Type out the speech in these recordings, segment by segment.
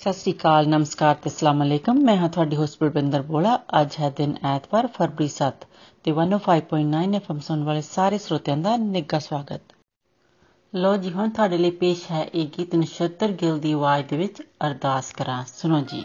ਸਤਿ ਸ੍ਰੀ ਅਕਾਲ, ਨਮਸਕਾਰ ਤੇ ਅਸਲਾਮ ਅਲੈਕਮ। ਮੈਂ ਹਾਂ ਤੁਹਾਡੀ ਹੋਸਟ ਬਲਵਿੰਦਰ ਬੋਲਾ। ਅੱਜ ਹੈ ਦਿਨ ਐਤਵਾਰ, ਫਰਵਰੀ 7 ਤੇ 105.9 ਐਫਐਮ ਸੁਣ ਵਾਲੇ ਸਾਰੇ ਸਰੋਤਿਆਂ ਦਾ ਨਿੱਘਾ ਸਵਾਗਤ। ਲੋ ਜੀ, ਹੁਣ ਤੁਹਾਡੇ ਲਈ ਪੇਸ਼ ਹੈ ਇਹ ਗੀਤ ਨਛੱਤਰ ਗਿੱਲ ਦੀ ਆਵਾਜ਼ ਦੇ ਵਿੱਚ ਅਰਦਾਸ ਕਰਾਂ। ਸੁਣੋ ਜੀ।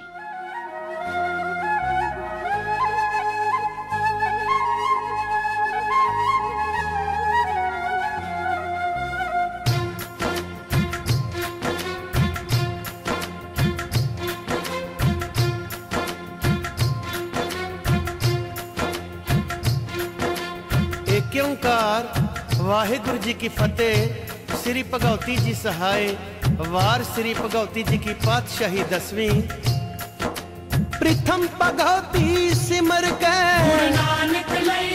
जी की फतेह, श्री भगवती जी सहाय, वार श्री भगवती जी की पातशाही दसवीं। प्रथम भगवती सिमर के। नानक लई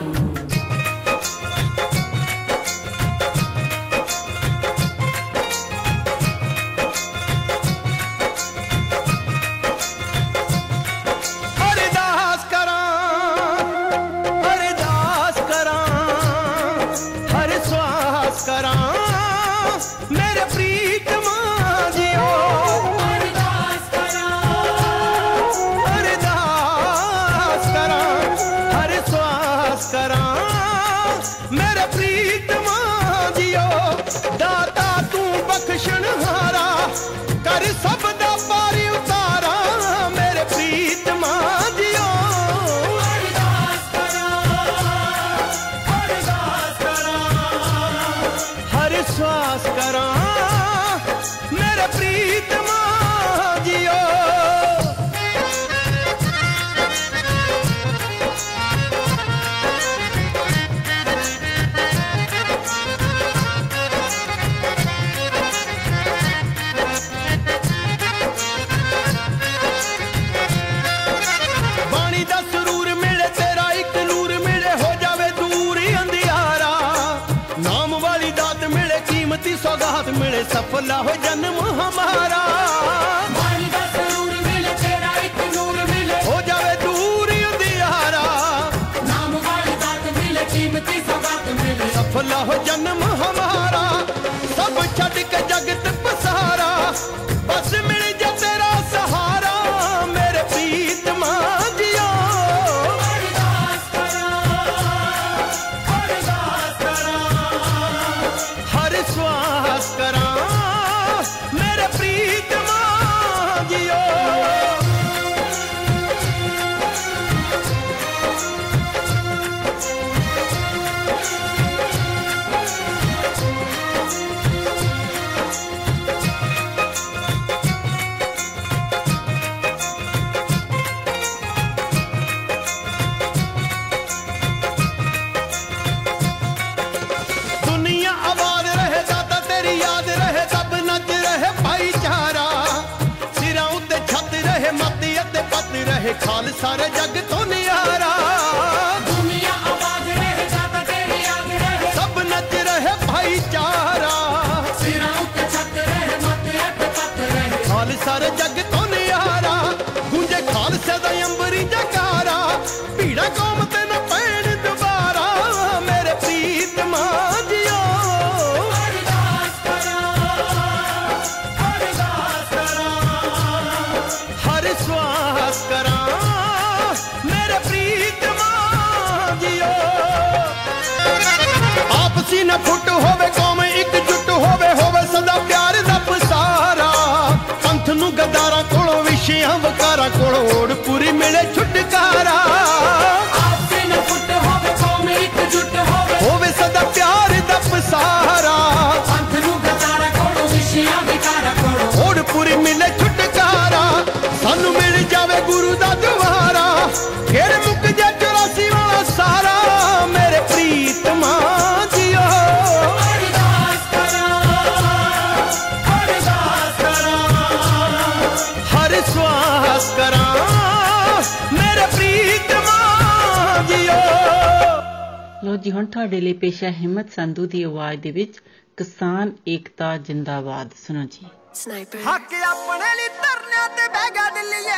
Sniper. ਹੱਕ ਆਪਣੇ ਲਈ ਧਰਨਿਆਂ ਤੇ ਬਹਿ ਗਿਆ ਦਿੱਲੀਏ।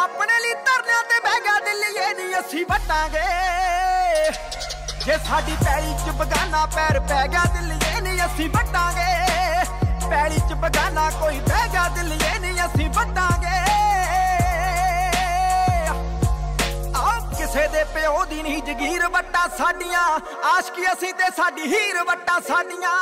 ਆਪਣੇ ਲਈ ਧਰਨਿਆਂ ਤੇ ਬਹਿ ਗਿਆ ਦਿੱਲੀਏ ਨਹੀਂ ਅਸੀਂ ਵਟਾਂਗੇ। ਜੇ ਸਾਡੀ ਪੈਲੀ ਚ ਬਗਾਨਾ ਪੈਰ ਪੈ ਗਿਆ ਦਿੱਲੀਏ ਨਹੀਂ ਅਸੀਂ ਵਟਾਂਗੇ। ਪੈਲੀ ਚ ਬਗਾਨਾ ਕੋਈ ਬਹਿ ਗਿਆ ਦਿੱਲੀਏ ਨਹੀਂ ਅਸੀਂ ਵਟਾਂਗੇ। ਆਪ ਕਿਸੇ ਦੇ ਪਿਓ ਦੀ ਨਹੀਂ ਜਗੀਰ ਵੱਟਾ ਸਾਡੀਆਂ। ਆਸ਼ਕੀ ਅਸੀਂ ਤੇ ਸਾਡੀ ਹੀਰ ਵੱਟਾ ਸਾਡੀਆਂ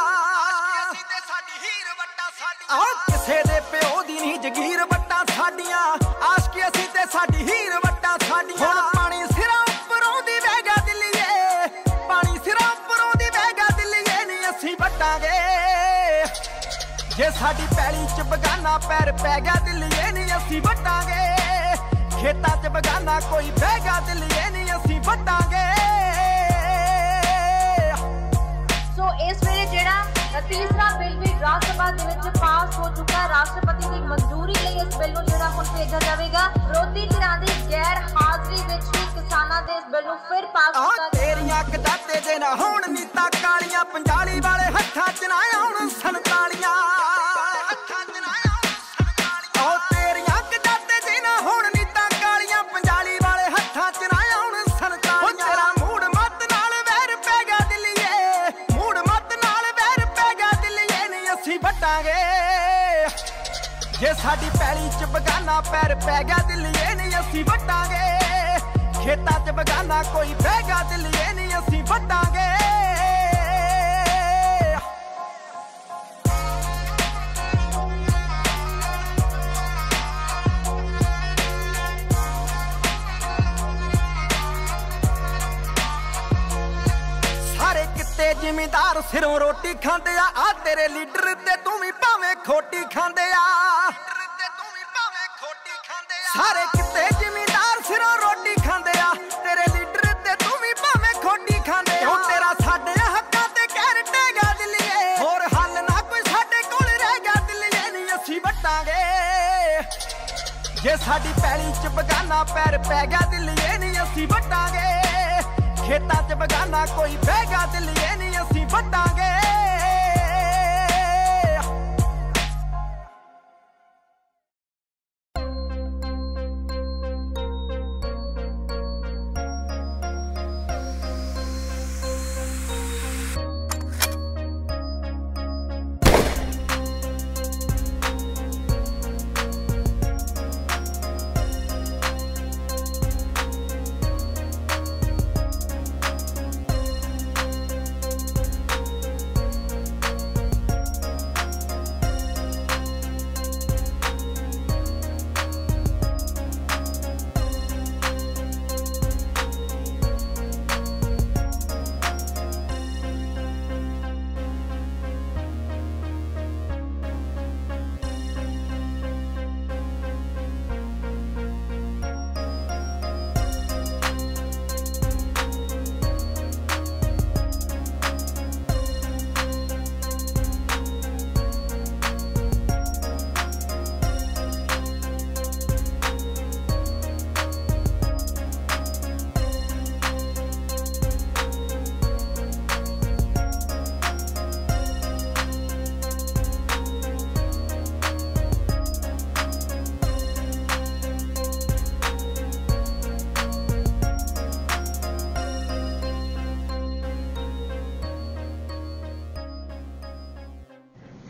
ਅਸੀਂ ਤੇ ਸਾਡੀ ਹੀਰ ਵੱਟਾ ਸਾਡੀਆਂ। ਆਪ ਕਿਸੇ ਦੇ ਪਿਓ ਦੀ ਨਹੀਂ ਜਗੀਰ ਵੱਟਾ ਸਾਡੀਆਂ। ਆਸ਼ਕੀ ਅਸੀਂ ਤੇ ਸਾਡੀ ਹੀਰ ਵੱਟਾ ਸਾਡੀਆਂ। ਹੁਣ ਪਾਣੀ ਸਿਰਾਂ ਉੱਪਰੋਂ ਦੀ ਵਹਿ ਗਿਆ ਦਿੱਲੀਏ। ਪਾਣੀ ਸਿਰਾਂ ਉੱਪਰੋਂ ਦੀ ਵਹਿ ਗਿਆ ਦਿੱਲੀਏ ਨਹੀਂ ਅਸੀਂ ਵੱਟਾਂਗੇ। ਜੇ ਸਾਡੀ ਪੈਲੀ ਚ ਬਗਾਨਾ ਪੈਰ ਪੈ ਗਿਆ ਦਿੱਲੀਏ ਨਹੀਂ ਅਸੀਂ ਵਟਾਂਗੇ। ਖੇਤਾਂ ਚ ਬਗਾਨਾ ਕੋਈ ਬਹਿ ਗਿਆ ਦਿੱਲੀਏ ਨਹੀਂ ਅਸੀਂ ਵਟਾਂਗੇ। ਸੋ ਇਸ ਵੇਲੇ ਜਿਹੜਾ ਤੀਸਰਾ ਬਿੱਲ ਵੀ ਰਾਜ ਸਭਾ ਦੇ ਵਿੱਚ ਪਾਸ ਹੋ ਚੁੱਕਾ ਹੈ। ਰਾਸ਼ਟਰਪਤੀ ਦੀ ਮਨਜ਼ੂਰੀ ਲਈ ਇਸ ਬਿੱਲ ਨੂੰ ਜਿਹੜਾ ਹੁਣ ਭੇਜਿਆ ਜਾਵੇਗਾ। ਵਿਰੋਧੀ ਧਿਰਾਂ ਦੀ ਗੈਰ ਹਾਜ਼ਰੀ ਵਿੱਚ ਵੀ ਕਿਸਾਨਾਂ ਦੇ ਇਸ ਬਿੱਲ ਨੂੰ ਫਿਰ ਪਾਸ ਕੀਤਾ ਤੇਰੀਆਂ ਕਦਾਤੇ ਦੇ ਨਾ ਹੋਣ ਨੀਤਾ ਕਾਲੀਆਂ 45 ਵਾਲੇ ਹੱਥਾਂ 'ਚ ਨਾ ਆਉਣ 47 ਸਾਡੀ ਪੈਲੀ ਚ ਬਗਾਨਾ ਪੈਰ ਪੈ ਗਿਆ ਦਿੱਲੀਏ ਨਹੀਂ ਅਸੀਂ ਵਟਾਂਗੇ। ਖੇਤਾਂ ਚ ਬਗਾਨਾ ਕੋਈ ਬਹਿ ਗਿਆ ਦਿੱਲੀਏ ਨਹੀਂ ਅਸੀਂ ਵਟਾਂਗੇ। ਸਾਰੇ ਕਿੱਤੇ ਜ਼ਿਮੀਂਦਾਰ ਸਿਰੋਂ ਰੋਟੀ ਖਾਂਦੇ ਆ ਆ ਤੇਰੇ ਲੀਡਰ ਤੇ ਤੂੰ ਵੀ ਭਾਵੇਂ ਖੋਟੀ ਖਾਂਦੇ ਆ। ਸਾਰੇ ਕਿੱਤੇ ਜ਼ਿਮੀਂਦਾਰ ਸਿਰੋਂ ਰੋਟੀ ਖਾਂਦੇ ਆ। ਤੇਰੇ ਲੀਡਰ ਤੇ ਤੂੰ ਵੀ ਭਾਵੇਂ ਖੋਟੀ ਖਾਂਦੇ ਆ। ਤੇਰਾ ਸਾਡੇ ਹੱਕਾਂ ਤੇ ਕਹਿਰ ਟੇਗਾ ਦਿੱਲੀਏ। ਹੋਰ ਹੱਲ ਨਾ ਕੋਈ ਸਾਡੇ ਕੋਲ ਰਹਿ ਗਿਆ ਦਿੱਲੀਏ। ਨਹੀਂ ਅਸੀਂ ਵਟਾਂਗੇ। ਜੇ ਸਾਡੀ ਪੈਲੀ ਚ ਬਗਾਨਾ ਪੈਰ ਪੈ ਗਿਆ ਦਿੱਲੀਏ ਨਹੀਂ ਅਸੀਂ ਵਟਾਂਗੇ। ਖੇਤਾਂ ਚ ਬਗਾਨਾ ਕੋਈ ਬਹਿ ਗਿਆ ਦਿੱਲੀਏ ਨਹੀਂ ਅਸੀਂ ਵਟਾਂਗੇ।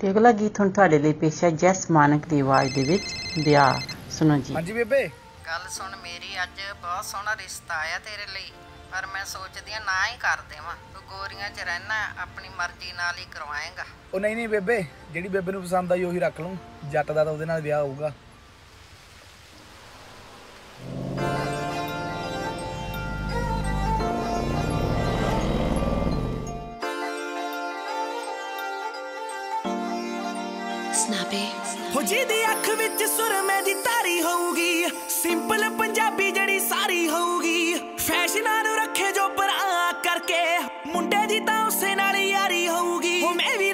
ਤੇ ਅਗਲਾ ਗੀਤ ਹੁਣ ਤੁਹਾਡੇ ਲਈ ਪੇਸ਼ ਹੈ ਜੈਸ ਮਾਨਕ ਦੀ ਆਵਾਜ਼ ਦੇ ਵਿੱਚ ਵਿਆਹ। ਸੁਣੋ ਜੀ। ਹਾਂਜੀ ਬੇਬੇ। ਗੱਲ ਸੁਣ ਮੇਰੀ ਅੱਜ ਬਹੁਤ ਸੋਹਣਾ ਰਿਸ਼ਤਾ ਆਇਆ ਤੇਰੇ ਲਈ ਪਰ ਮੈਂ ਸੋਚਦੀ ਆ ਨਾ ਹੀ ਕਰ ਦੇਵਾਂ। ਤੂੰ ਗੋਰੀਆਂ 'ਚ ਰਹਿਣਾ ਆਪਣੀ ਮਰਜ਼ੀ ਨਾਲ ਹੀ ਕਰਵਾਏਗਾ। ਉਹ ਨਹੀਂ ਨਹੀਂ ਬੇਬੇ ਜਿਹੜੀ ਬੇਬੇ ਨੂੰ ਪਸੰਦ ਆਈ ਉਹੀ ਰੱਖ ਲੂੰ ਜੱਟ ਦਾ ਤਾਂ ਉਹਦੇ ਨਾਲ ਵਿਆਹ ਹੋਊਗਾ। ਹੋ ਜਿਹਦੀ ਅੱਖ ਵਿੱਚ ਸੁਰਮੇ ਦੀ ਤਾਰੀ ਹੋਊਗੀ। ਸਿੰਪਲ ਪੰਜਾਬੀ ਜਿਹੜੀ ਸਾਰੀ ਹੋਊਗੀ। ਫੈਸ਼ਨਾਂ ਨੂੰ ਰੱਖੇ ਜੋ ਪਰਾਂ ਕਰਕੇ, ਮੁੰਡੇ ਦੀ ਤਾਂ ਉਸੇ ਨਾਲ ਯਾਰੀ ਹੋਊਗੀ। ਹੋ ਮੈਂ ਵੀ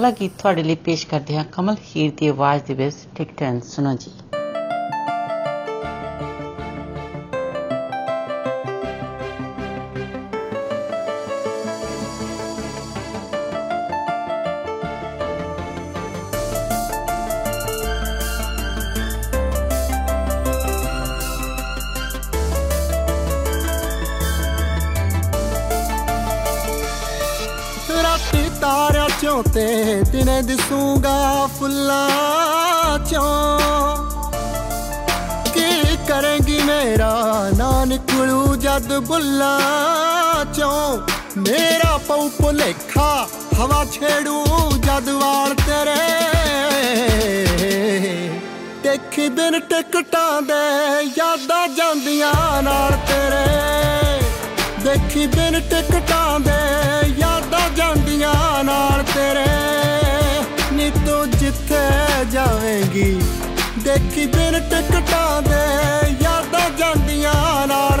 ਅਗਲਾ ਗੀਤ ਤੁਹਾਡੇ ਲਈ ਪੇਸ਼ ਕਰਦੇ ਹਾਂ ਕਮਲ ਹੀਰ ਦੀ ਆਵਾਜ਼ ਦੇ ਵਿੱਚ ਟਿਕ ਟੈਨ ਸੁਣੋ ਜੀ ਫੁੱਲਾਂ ਚੋਂ ਕੀ ਕਰੇਂਗੀ ਮੇਰਾ ਨਾ ਨਿਕਲੂ ਜਦ ਬੁੱਲਾਂ ਚੋਂ ਮੇਰਾ ਪਉ ਭੁਲੇਖਾ, ਹਵਾ ਛੇੜੂ ਜਦ ਵਾਲ ਤੇਰੇ। ਦੇਖੀ ਬਿਨ ਟਿਕਟਾਂ ਦੇ ਯਾਦਾਂ ਜਾਂਦੀਆਂ ਨਾਲ ਤੇਰੇ। ਦੇਖੀ ਬਿਨ ਟਿਕਟਾਂ ਦੇ ਯਾਦਾਂ ਜਾਂਦੀਆਂ ਨਾਲ ਤੇਰੇ। ਨੀ ਤੂੰ ਜਿੱਥੇ ਜਾਵੇਂਗੀ। ਦੇਖੀ ਬਿਨ ਟਿਕਟਾਂ ਦੇ ਯਾਦਾਂ ਜਾਂਦੀਆਂ ਨਾਲ।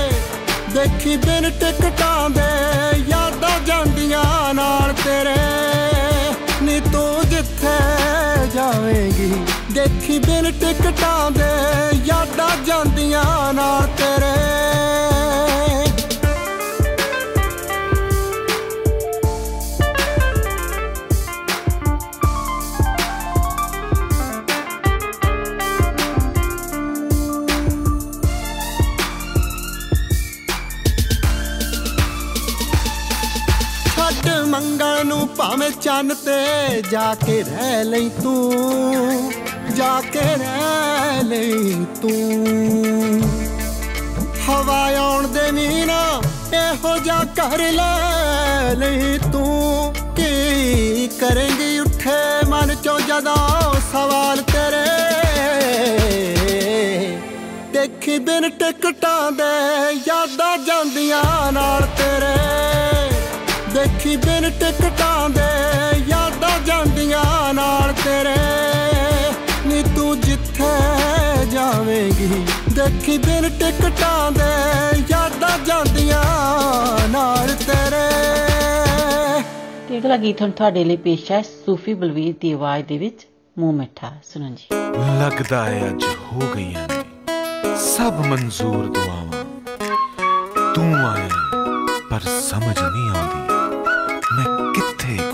ਦੇਖੀ ਬਿਨ ਟਿਕਟਾਂ ਦੇ ਯਾਦਾਂ ਜਾਂਦੀਆਂ ਨਾਲ ਤੇਰੇ। ਨੀ ਤੂੰ ਜਿੱਥੇ ਜਾਵੇਂਗੀ, ਦੇਖੀ ਬਿਨ ਟਿਕਟਾਂ ਦੇ ਯਾਦਾਂ ਜਾਂਦੀਆਂ ਨਾਲ ਤੇਰੇ। ਭਾਵੇਂ ਚੰਨ ਤੇ ਜਾ ਕੇ ਰਹਿ ਲਈ ਤੂੰ, ਜਾ ਕੇ ਰਹਿ ਲਈ ਤੂੰ। ਹਵਾ ਆਉਣ ਦੇ ਮੀਨਾ ਇਹੋ ਜਾ ਕਰ ਲੈ ਲਈ ਤੂੰ। ਕੀ ਕਰੇਂਗੀ ਉੱਠੇ ਮਨ ਚੋਂ ਜਦੋਂ ਸਵਾਲ ਤੇਰੇ? ਦੇਖੀ ਬਿਨ ਟਿਕਟਾਂ ਦੇ ਯਾਦਾਂ ਜਾਂਦੀਆਂ ਨਾਲ ਤੇਰੇ। ਦੇਖੀ ਬਿਨ ਟਿਕਟਾਂ ਦੇ ਯਾਦਾਂ ਜਾਂਦੀਆਂ ਨਾਲ ਤੇਰੇ। ਨੀ ਤੂੰ ਜਿੱਥੇ ਜਾਵੇਂਗੀ ਦੇਖੀ ਬਿਨ ਟਿਕਟਾਂ ਦੇ ਯਾਦਾਂ ਜਾਂਦੀਆਂ ਨਾਲ ਤੇਰੇ। ਤੇ ਅਗਲਾ ਗੀਤ ਹੁਣ ਤੁਹਾਡੇ ਲਈ ਪੇਸ਼ ਹੈ ਸੂਫੀ ਬਲਵੀਰ ਦੀ ਆਵਾਜ਼ ਦੇ ਵਿੱਚ ਮੂੰਹ ਮਿੱਠਾ ਸੁਣੋ ਜੀ। ਲੱਗਦਾ ਹੈ ਅੱਜ ਹੋ ਗਈਆਂ ਨੇ ਸਭ ਮਨਜ਼ੂਰ ਦੁਆਵਾਂ। ਤੂੰ ਆਇਆ ਪਰ ਸਮਝ ਨਹੀਂ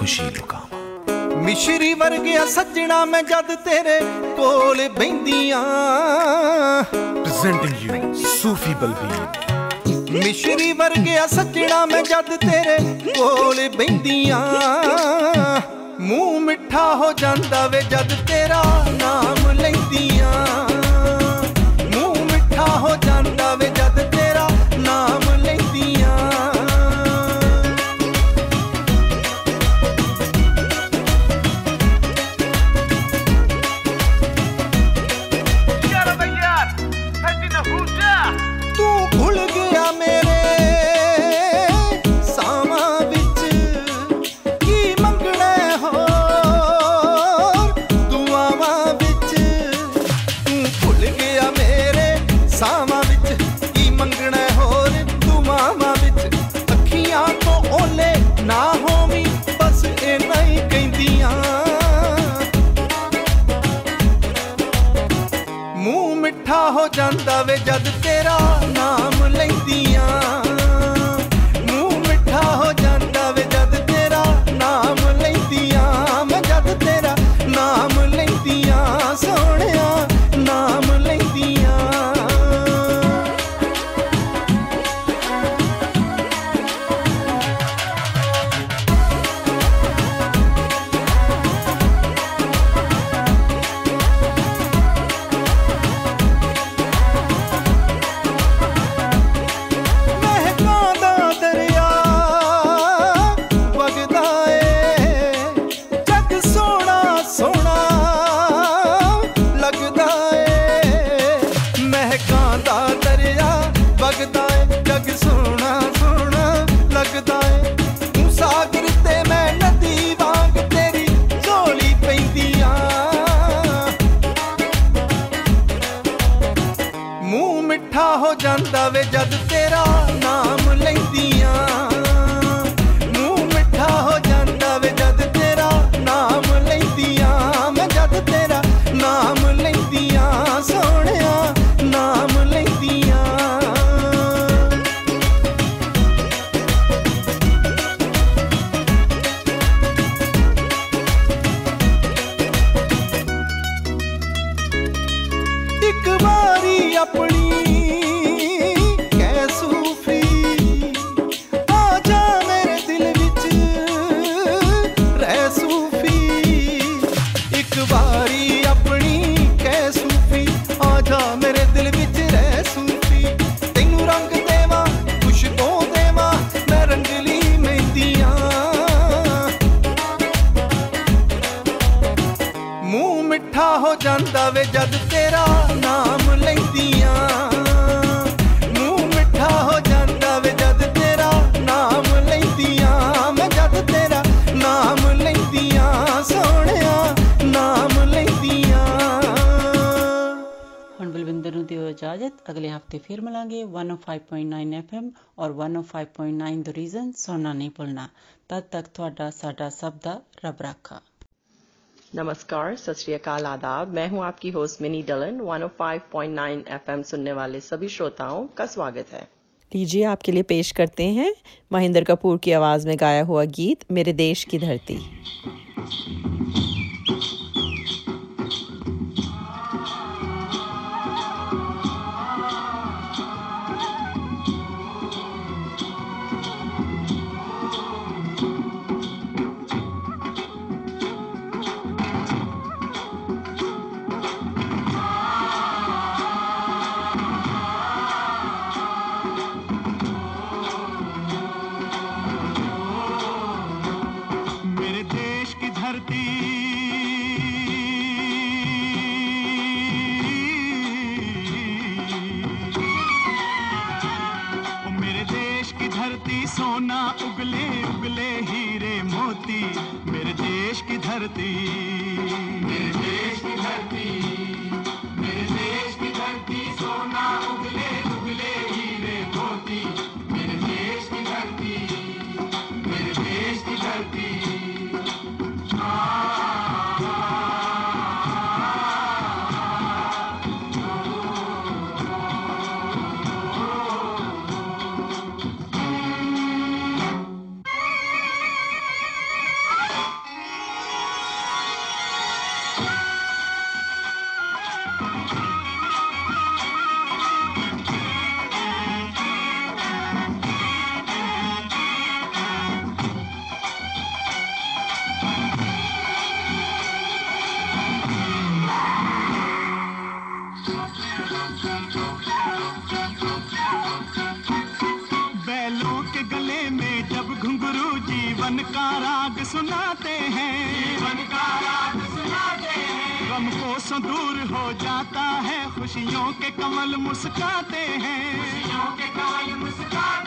ਖੁਸ਼ੀ ਲੁਕਾਵਾਂ। ਮਿਸ਼ਰੀ ਵਰਗਿਆ ਸੱਜਣਾ ਮੈਂ ਜਦ ਤੇਰੇ ਕੋਲ ਬੈੰਦੀਆਂ। Presenting you Sufi Balbir. ਮਿਸ਼ਰੀ ਵਰਗਿਆ ਸੱਜਣਾ ਮੈਂ ਜਦ ਤੇਰੇ ਕੋਲ ਬੈੰਦੀਆਂ। ਮੂੰਹ ਮਿੱਠਾ ਹੋ ਜਾਂਦਾ ਵੇ ਜਦ ਤੇਰਾ ਨਾਮ ਲੈਂਦੀਆਂ। ਜਾਂਦਾ ਵੇ ਜਦ 105.9 FM ਔਰ 105.9 ਦ ਰੀਜ਼ਨ ਸੁਣਨਾ ਨਹੀਂ ਭੁੱਲਣਾ ਤਦ ਤੱਕ ਤੁਹਾਡਾ ਸਾਡਾ ਸਭ ਦਾ ਰੱਬ ਰਾਖਾ नमस्कार सत श्री अकाल आदाब मैं हूं आपकी होस्ट मिनी डलन 105.9 एफएम सुनने वाले सभी श्रोताओं का स्वागत है लीजिए आपके लिए पेश करते हैं महेंद्र कपूर की आवाज में गाया हुआ गीत मेरे देश की धरती उगले उगले हीरे मोती मेरे देश की धरती। मेरे देश की धरती। जाता है खुशियों के कमल मुस्काते हैं। खुशियों के कमल मुस्काते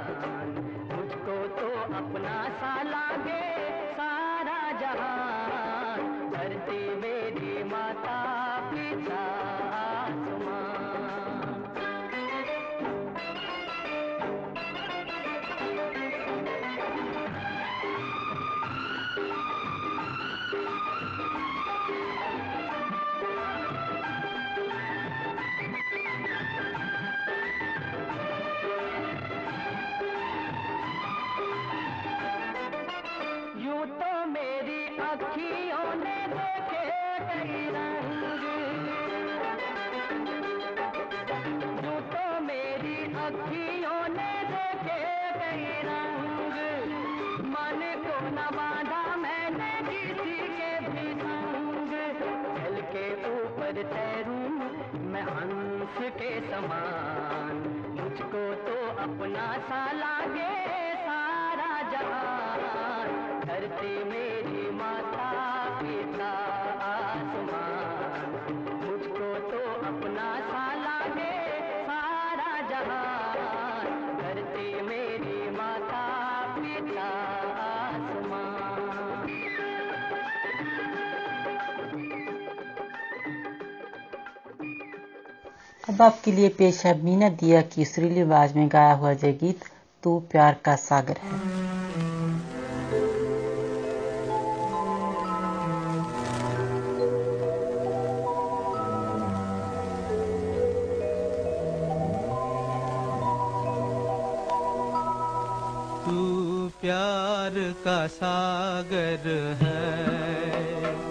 अब आपके लिए पेश है मीना दिया की सुरीली आवाज़ में गाया हुआ जय गीत, तू प्यार का सागर है। प्यार का सागर है।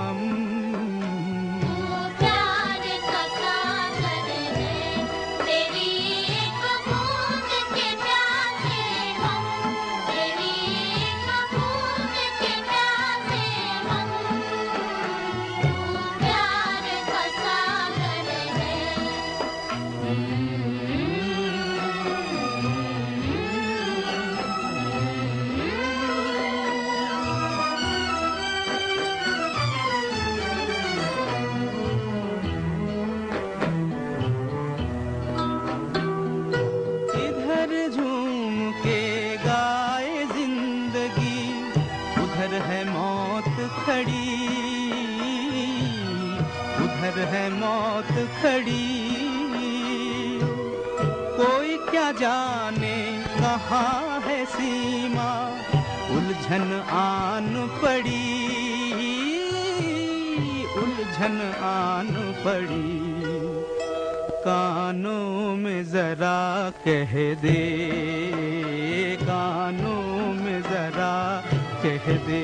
जाने कहाँ है सीमा? उलझन आन पड़ी, उलझन आन पड़ी। कानों में जरा कह दे, कानों में जरा कह दे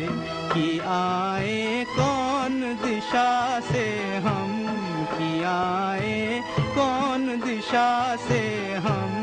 कि आए कौन दिशा से हम, कि आए कौन दिशा से हम।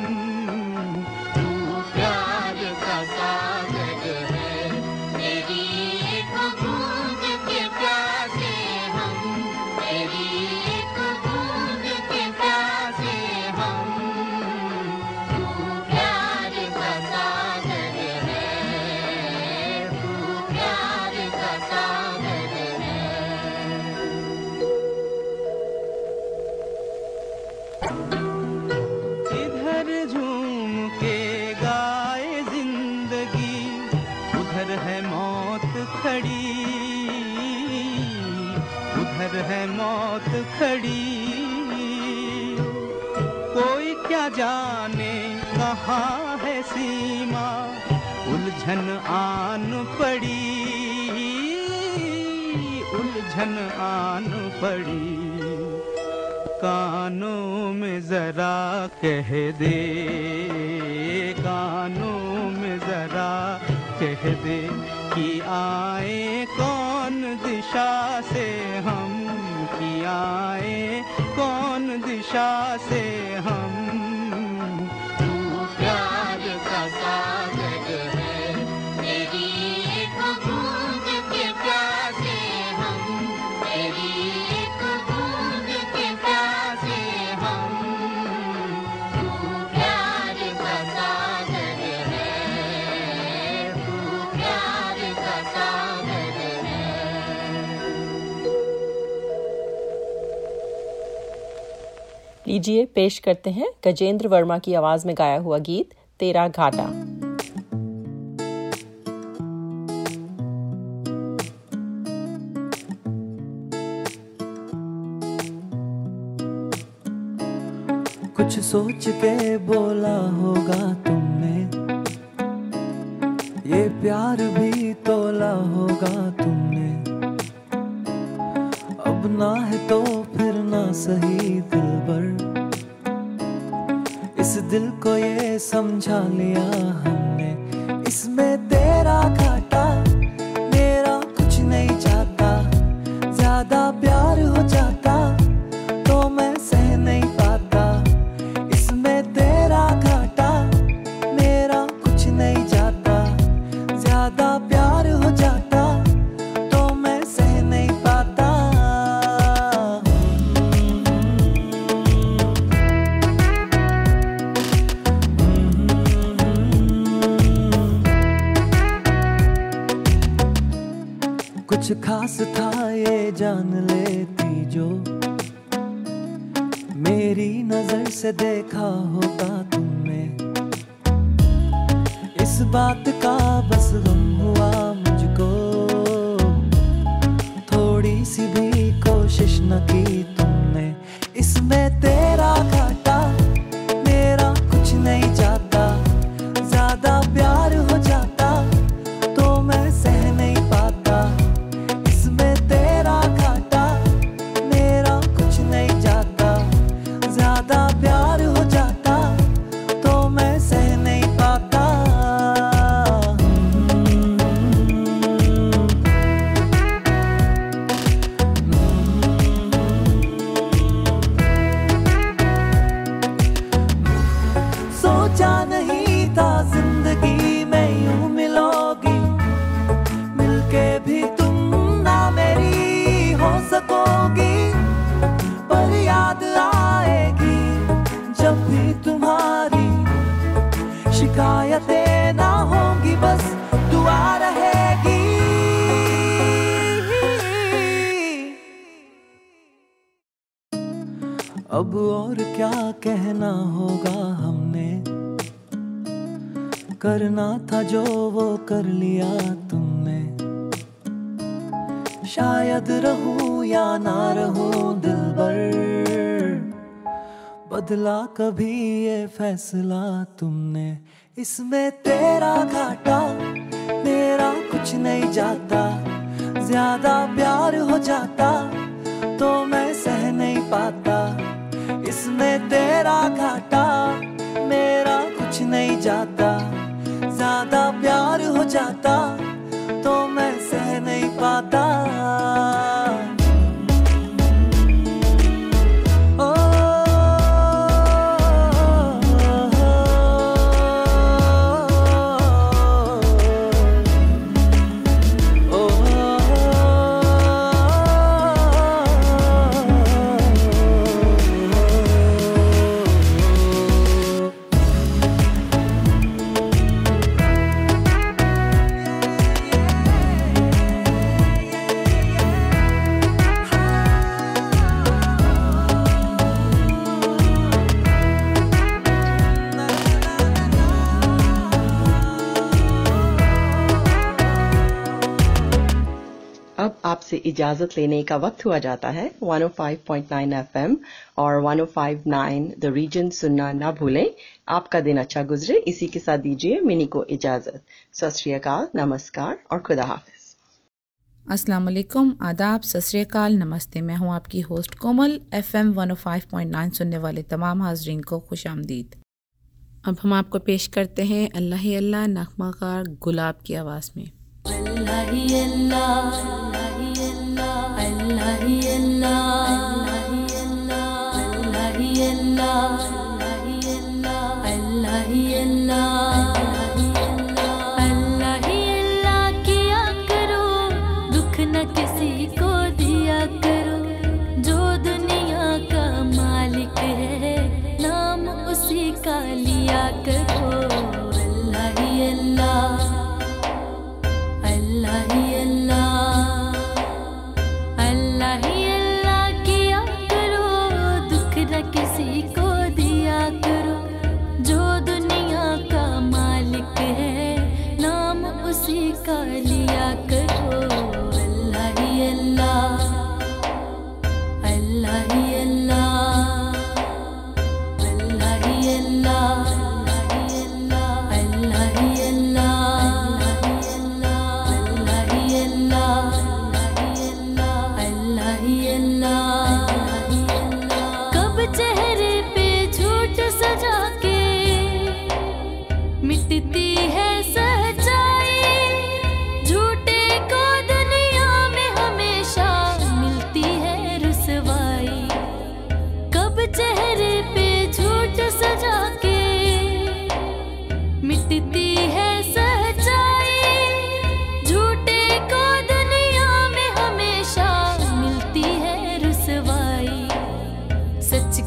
लीजिए पेश करते हैं गजेंद्र वर्मा की आवाज़ में गाया हुआ गीत, तेरा घाटा। कुछ सोच के बोला होगा तुमने, ये प्यार भी तोला होगा तुमने। अब ना है तो फिर ना सही दिल भर इस दिल को ये समझा लिया हमने। इसमें शिकायतें ना होंगी बस, दुआ रहेगी। अब और क्या कहना होगा हमने? करना था जो वो कर लिया तुमने। शायद रहूँ या ना रहूँ दिल भर, बदला कभी ये फैसला तुमने। इसमें तेरा घाटा, मेरा कुछ नहीं जाता। ज़्यादा प्यार हो जाता तो मैं सह नहीं पाता। इसमें तेरा घाटा, मेरा कुछ नहीं जाता। ज़्यादा प्यार हो जाता तो मैं सह नहीं पाता। से इजाज़त लेने का वक्त हुआ जाता है। 105.9 एफएम और 105.9 द रीजन सुनना ना भूलें। आपका दिन अच्छा गुजरे। इसी के साथ दीजिए मिनी को इजाज़त। सत नमस्कार और खुदा हाफिज। अस्सलाम वालेकुम। आदाब। सत नमस्ते। मैं हूँ आपकी होस्ट कोमल। एफएम 105.9 सुनने वाले तमाम हाजरीन को खुश आमदीद। अब हम आपको पेश करते हैं अल्लाह अल्लाह नखमा गुलाब की आवाज़ में। अल्लाह अल्लाह। ಎಲ್ಲ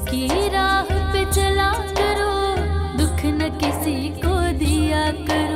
की राह पे चला करो दुख न किसी को दिया करो।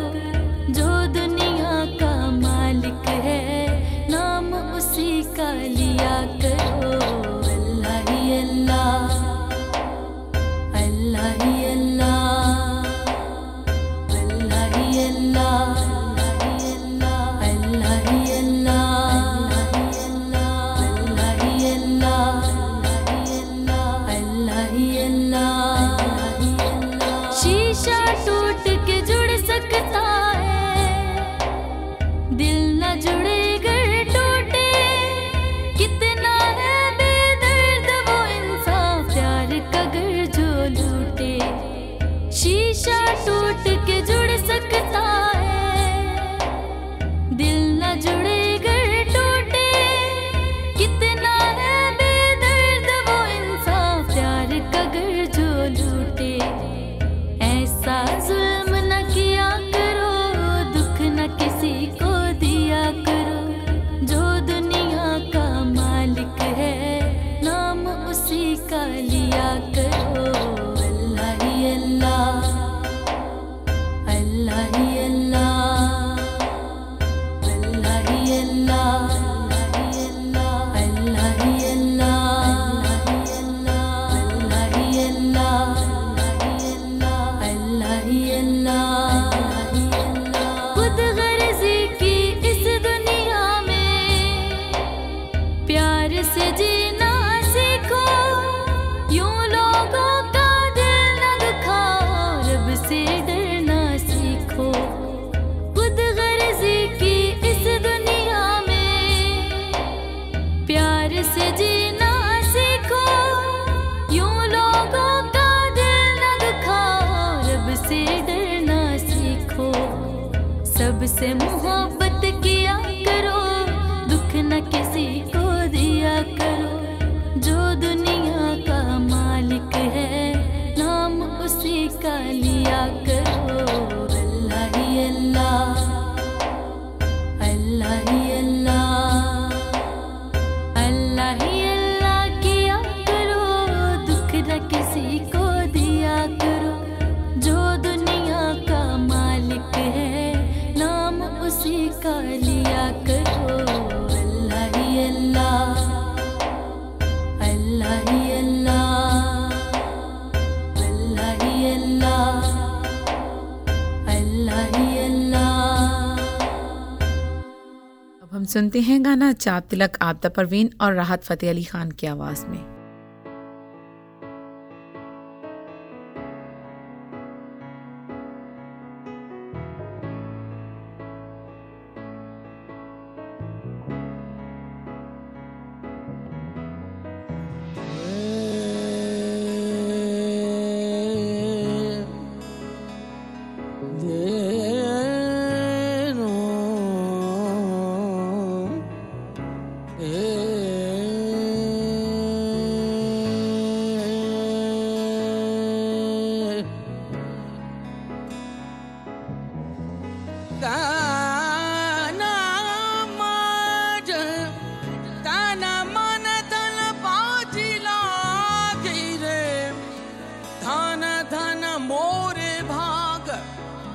सुनते हैं गाना चाप तिलक, आपदा परवीन और राहत फतेह अली खान की आवाज़ में।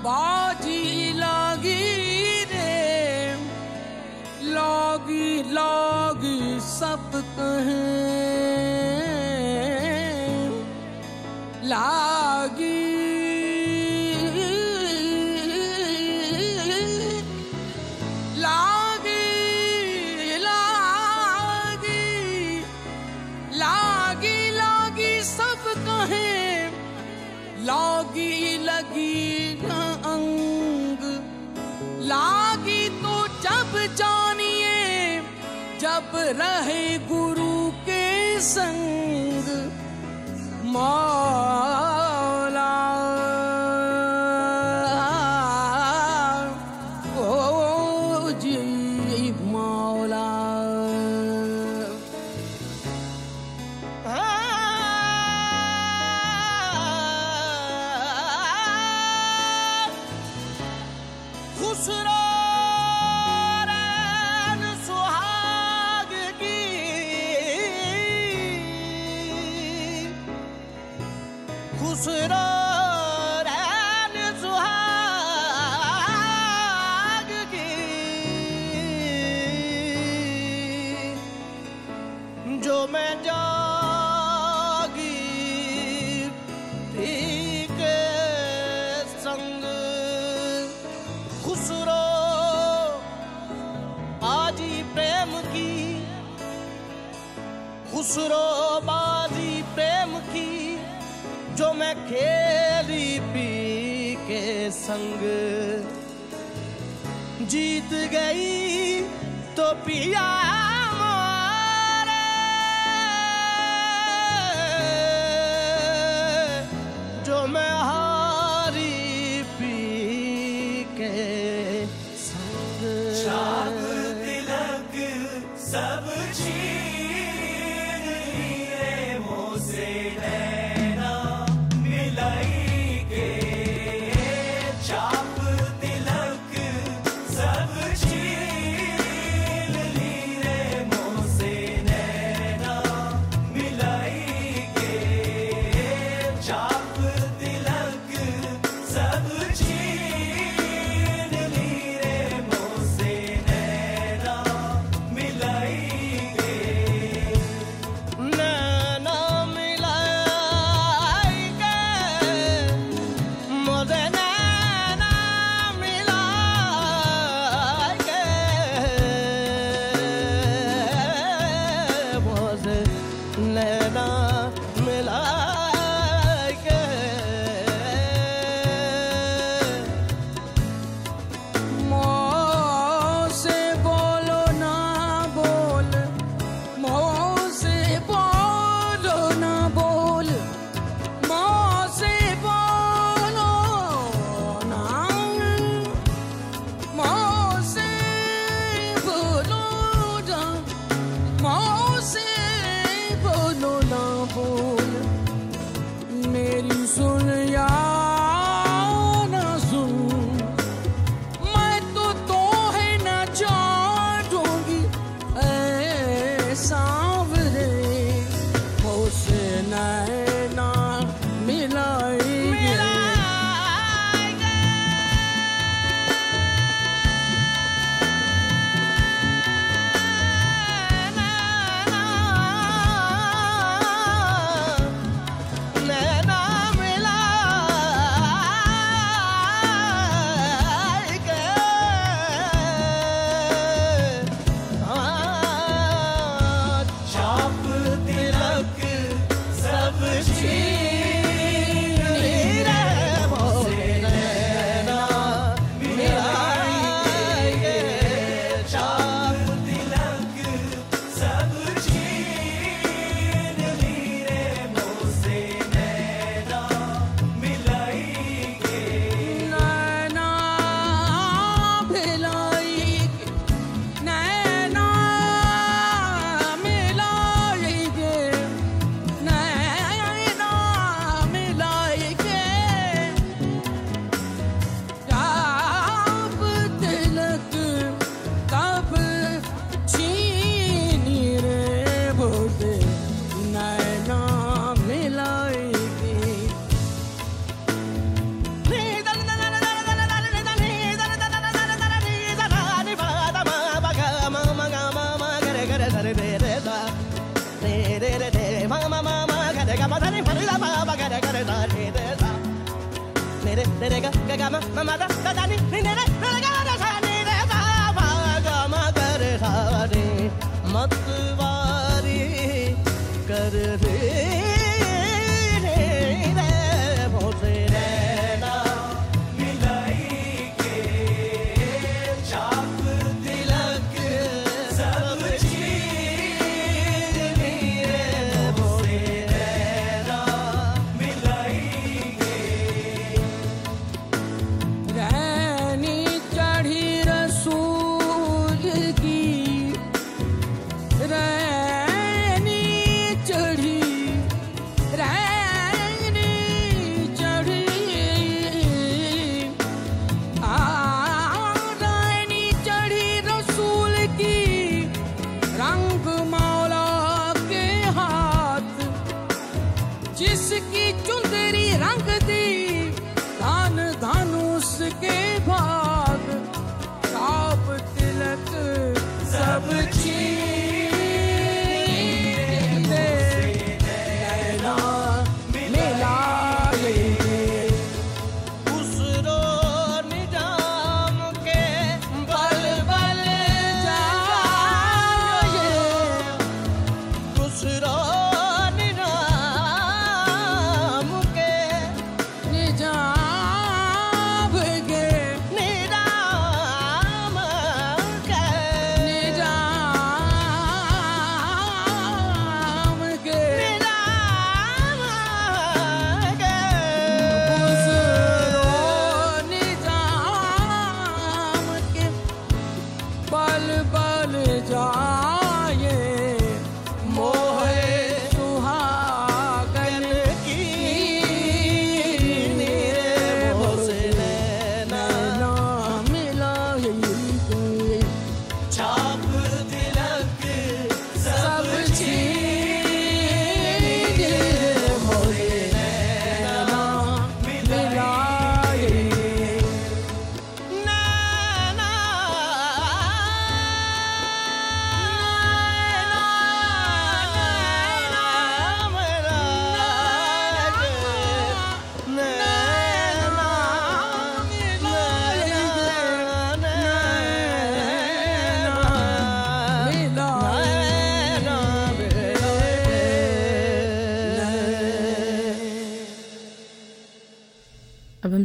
बाजी लागी रे। लागी लागी सब कहें। ला रहे गुरु के संग मौत जीत गई तो पिया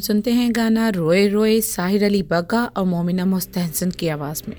सुनते हैं गाना रोए रोए साहिर अली बग्गा और मोमिना मोस्तहसन की आवाज़ में।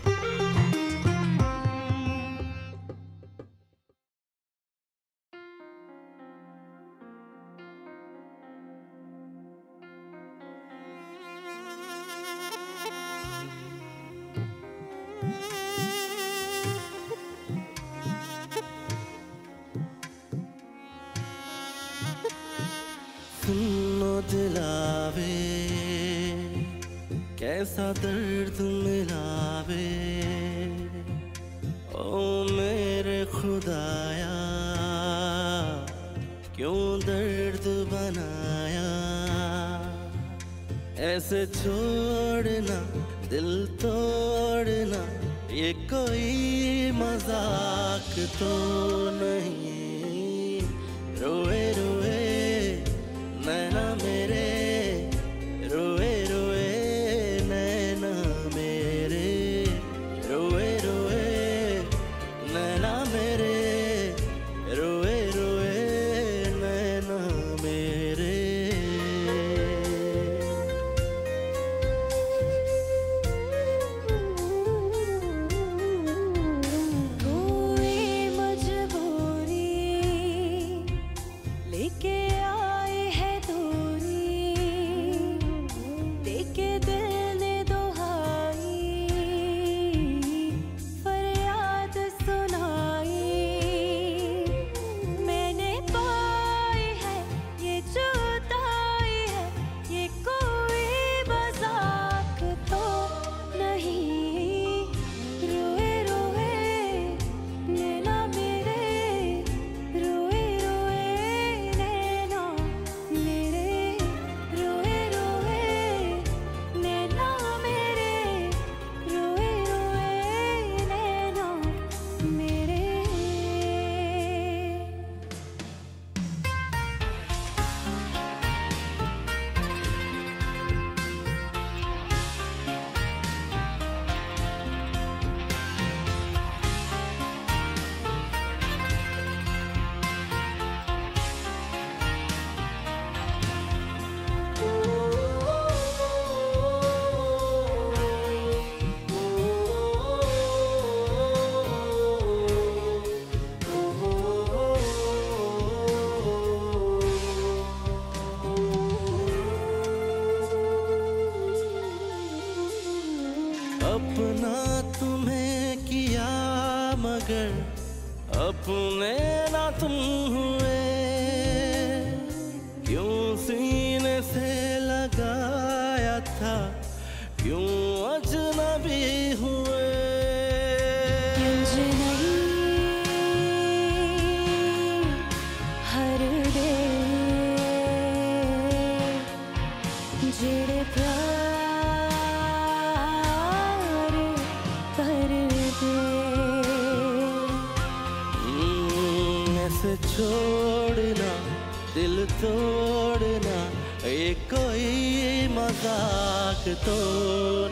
ताकतों